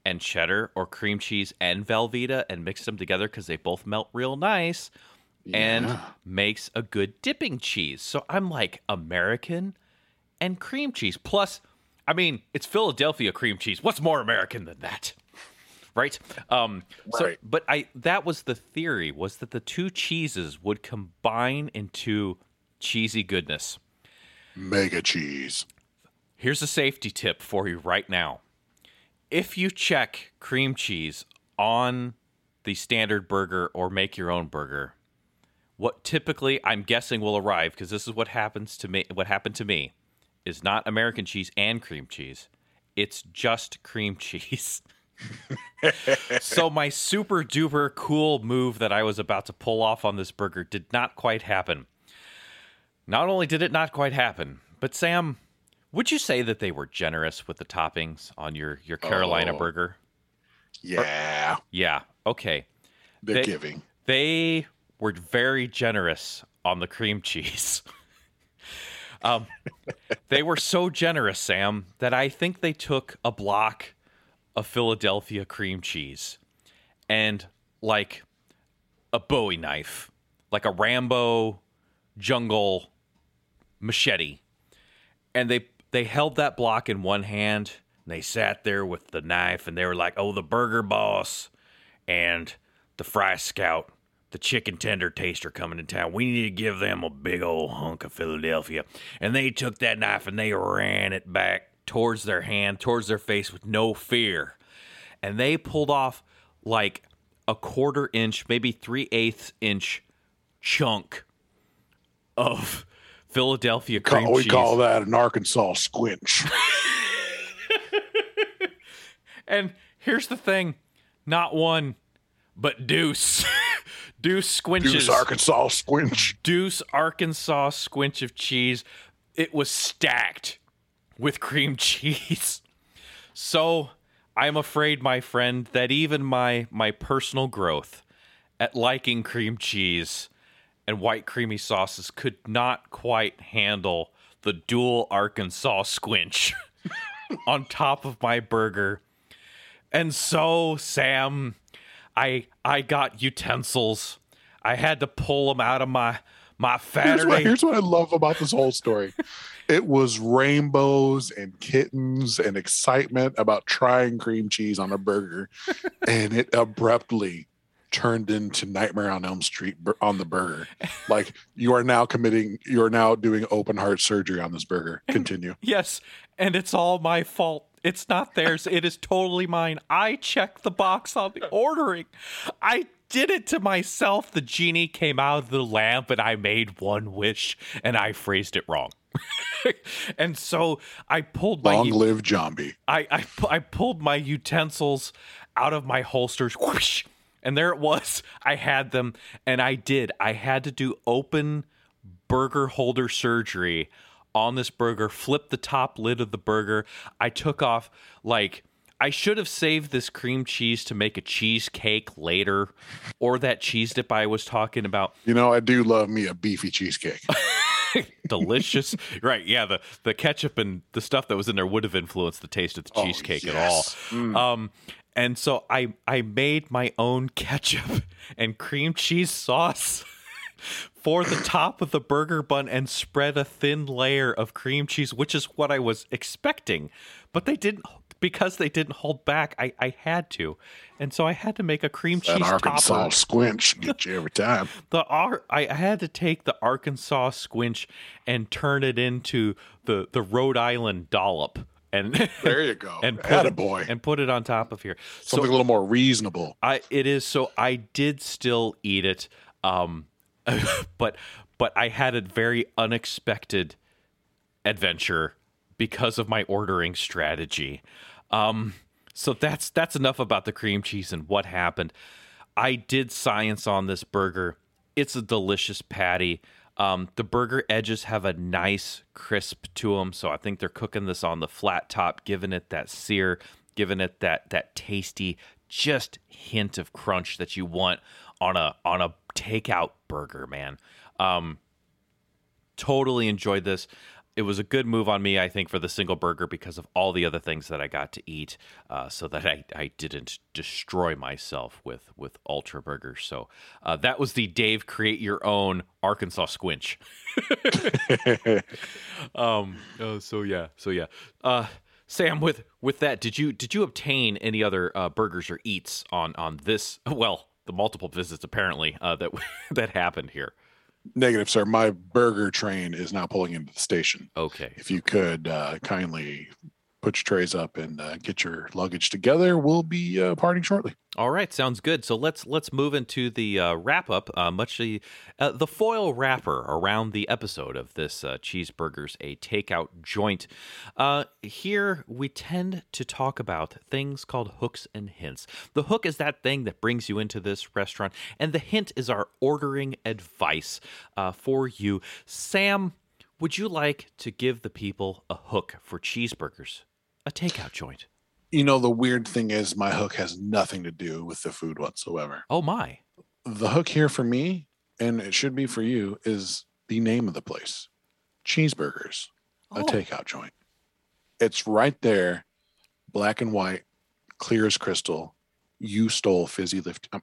and cheddar or cream cheese and Velveeta and mix them together because they both melt real nice and makes a good dipping cheese. So I'm like American and cream cheese. Plus, I mean, it's Philadelphia cream cheese. What's more American than that? Right? Um so but I that was the theory was that the two cheeses would combine into cheesy goodness. Mega cheese. Here's a safety tip for you right now. If you check cream cheese on the standard burger or make your own burger, what typically I'm guessing will arrive because this is what happens to me what happened to me is not American cheese and cream cheese. It's just cream cheese. so my super duper cool move that I was about to pull off on this burger did not quite happen. Not only did it not quite happen, but Sam, would you say that they were generous with the toppings on your your Carolina Oh. burger? Yeah, Yeah. Okay. they're They- giving. They were very generous on the cream cheese. um, they were so generous, Sam, that I think they took a block of Philadelphia cream cheese and like a Bowie knife, like a Rambo jungle machete, and they they held that block in one hand. And they sat there with the knife, and they were like, "Oh, the burger boss and the fry scout, the chicken tender taster coming to town. We need to give them a big old hunk of Philadelphia." And they took that knife and they ran it back towards their hand, towards their face with no fear, and they pulled off like a quarter inch, maybe three eighths inch chunk of Philadelphia cream Call, we cheese. call that an Arkansas squinch. And here's the thing not one, but deuce. deuce squinches. Deuce Arkansas squinch. Deuce Arkansas squinch of cheese. It was stacked with cream cheese. So I'm afraid, my friend, that even my my personal growth at liking cream cheese and white creamy sauces could not quite handle the dual Arkansas squinch on top of my burger. And so, Sam, I I got utensils. I had to pull them out of my my Here's Saturday. what, here's what I love about this whole story. it was rainbows and kittens and excitement about trying cream cheese on a burger, and it abruptly turned into Nightmare on Elm Street on the burger. Like you are now committing, you are now doing open heart surgery on this burger. Continue. Yes, and it's all my fault. It's not theirs. it is totally mine. I checked the box on the ordering. I did it to myself. The genie came out of the lamp and I made one wish and I phrased it wrong. and so I pulled my Long live Zombie. I, I I pulled my utensils out of my holsters, whoosh, and there it was. I had them, and I did. I had to do open burger holder surgery on this burger. Flip the top lid of the burger. I took off like. I should have saved this cream cheese to make a cheesecake later, or that cheese dip I was talking about. You know, I do love me a beefy cheesecake. delicious. right, yeah, the the ketchup and the stuff that was in there would have influenced the taste of the Oh, cheesecake yes. at all. Um and so I I made my own ketchup and cream cheese sauce for the top of the burger bun and spread a thin layer of cream cheese, which is what I was expecting. But they didn't because they didn't hold back, I, I had to. And so I had to make a cream that cheese Arkansas topper squinch get you every time. the Ar- I had to take the Arkansas squinch and turn it into the the Rhode Island dollop and There you go. and put it, boy. and put it on top of here. Something So a little more reasonable. I it is so I did still eat it, um, but but I had a very unexpected adventure because of my ordering strategy. Um, so that's that's enough about the cream cheese and what happened. I did science on this burger. It's a delicious patty. Um, the burger edges have a nice crisp to them, so I think they're cooking this on the flat top, giving it that sear, giving it that that tasty, just hint of crunch that you want on a on a takeout burger, man. Um, totally enjoyed this. It was a good move on me, I think, for the single burger because of all the other things that I got to eat, uh, so that I, I didn't destroy myself with with ultra burgers. So uh, that was the Dave create your own Arkansas squinch. um. Uh, so yeah. So yeah. Uh, Sam, with with that, did you did you obtain any other uh, burgers or eats on on this? Well, the multiple visits apparently uh, that that happened here. Negative, sir. My burger train is now pulling into the station. Okay. If you could uh, kindly put your trays up and uh, get your luggage together, we'll be uh, parting shortly. All right, sounds good. So let's let's move into the uh, wrap up. Uh, much the uh, the foil wrapper around the episode of this uh, cheeseburgers a takeout joint. Here we tend to talk about things called hooks and hints. The hook is that thing that brings you into this restaurant, and the hint is our ordering advice for you. Sam, would you like to give the people a hook for cheeseburgers, a takeout joint? You know, the weird thing is, my hook has nothing to do with the food whatsoever. Oh my! The hook here for me, and it should be for you, is the name of the place Cheeseburgers, a Oh. takeout joint. It's right there, black and white, clear as crystal. You stole fizzy lift. Um,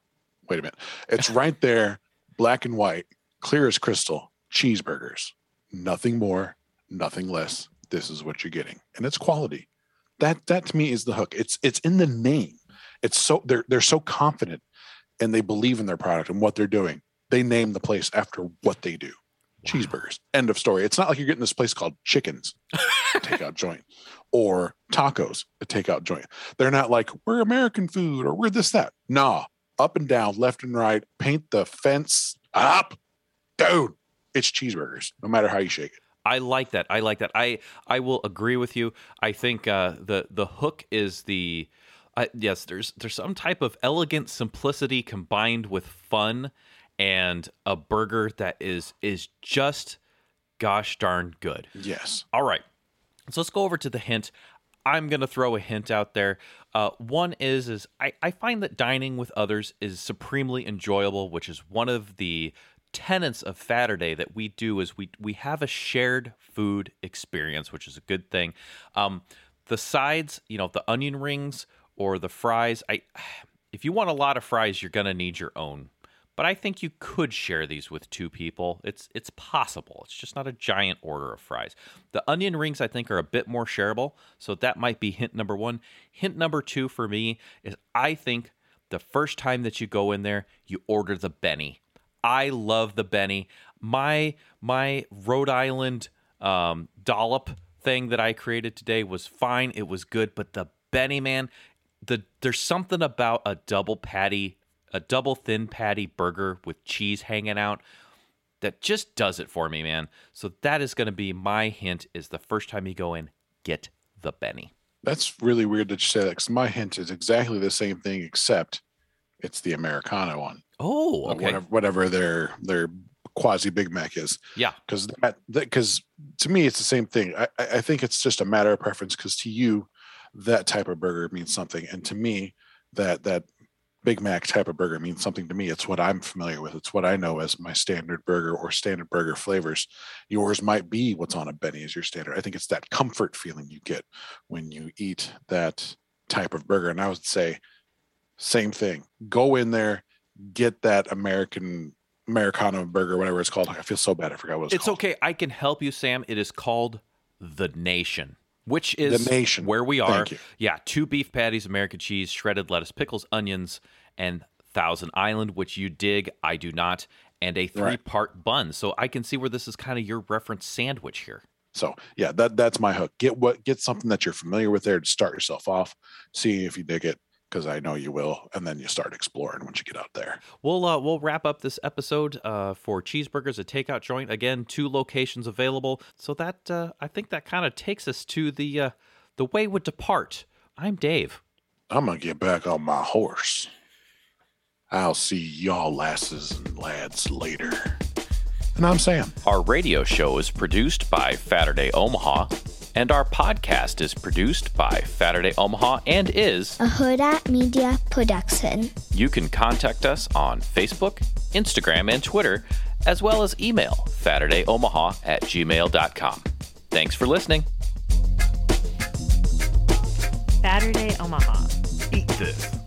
wait a minute. It's right there, black and white, clear as crystal. Cheeseburgers. Nothing more, nothing less. This is what you're getting, and it's quality. That that to me is the hook. It's it's in the name. It's so they're they're so confident, and they believe in their product and what they're doing. They name the place after what they do. Cheeseburgers. End of story. It's not like you're getting this place called Chickens, takeout joint, or tacos, a takeout joint. They're not like we're American food or we're this that. Nah, up and down, left and right. Paint the fence up, dude. It's cheeseburgers, no matter how you shake it. I like that. I like that. I I will agree with you. I think uh, the the hook is the uh, yes. There's there's some type of elegant simplicity combined with fun, and a burger that is is just gosh darn good. Yes. All right. So let's go over to the hint. I'm gonna throw a hint out there. Uh, one is is I, I find that dining with others is supremely enjoyable, which is one of the tenets of Saturday that we do is we we have a shared food experience, which is a good thing. Um, the sides, you know, the onion rings or the fries. I if you want a lot of fries, you're gonna need your own. But I think you could share these with two people. It's it's possible. It's just not a giant order of fries. The onion rings I think are a bit more shareable, so that might be hint number 1. Hint number 2 for me is I think the first time that you go in there, you order the Benny. I love the Benny. My my Rhode Island um, dollop thing that I created today was fine. It was good, but the Benny man, the there's something about a double patty, a double thin patty burger with cheese hanging out that just does it for me, man. So that is going to be my hint is the first time you go in, get the Benny. That's really weird that you say that because my hint is exactly the same thing, except it's the Americano one. Oh, okay. Whatever, whatever their their quasi Big Mac is. Yeah. Because that because to me it's the same thing. I, I I think it's just a matter of preference. Because to you, that type of burger means something, and to me, that that Big Mac type of burger means something to me. It's what I'm familiar with. It's what I know as my standard burger or standard burger flavors. Yours might be what's on a Benny as your standard. I think it's that comfort feeling you get when you eat that type of burger. And I would say, same thing. Go in there, get that American Americano burger, whatever it's called. I feel so bad. I forgot what it's, It's called. okay. I can help you, Sam. It is called The Nation, which is the Nation. where we are. Thank you. Yeah, two beef patties, American cheese, shredded lettuce, pickles, onions, and Thousand Island, which you dig. I do not. And a three part bun. So I can see where this is kind of your reference sandwich here. So yeah, that that's my hook. Get what get something that you're familiar with there to start yourself off. See if you dig it, because I know you will, and then you start exploring once you get out there. We'll uh, we'll wrap up this episode uh, for cheeseburgers, a takeout joint. Again, two locations available. So that uh, I think that kind of takes us to the uh, the way would depart. I'm Dave. I'm gonna get back on my horse. I'll see y'all lasses and lads later. And I'm Sam. Our radio show is produced by Saturday Omaha, and our podcast is produced by Saturday Omaha and is. a Huda Media Production. You can contact us on Facebook, Instagram, and Twitter, as well as email SaturdayOmaha at gmail.com. Thanks for listening. Saturday Omaha. Eat this.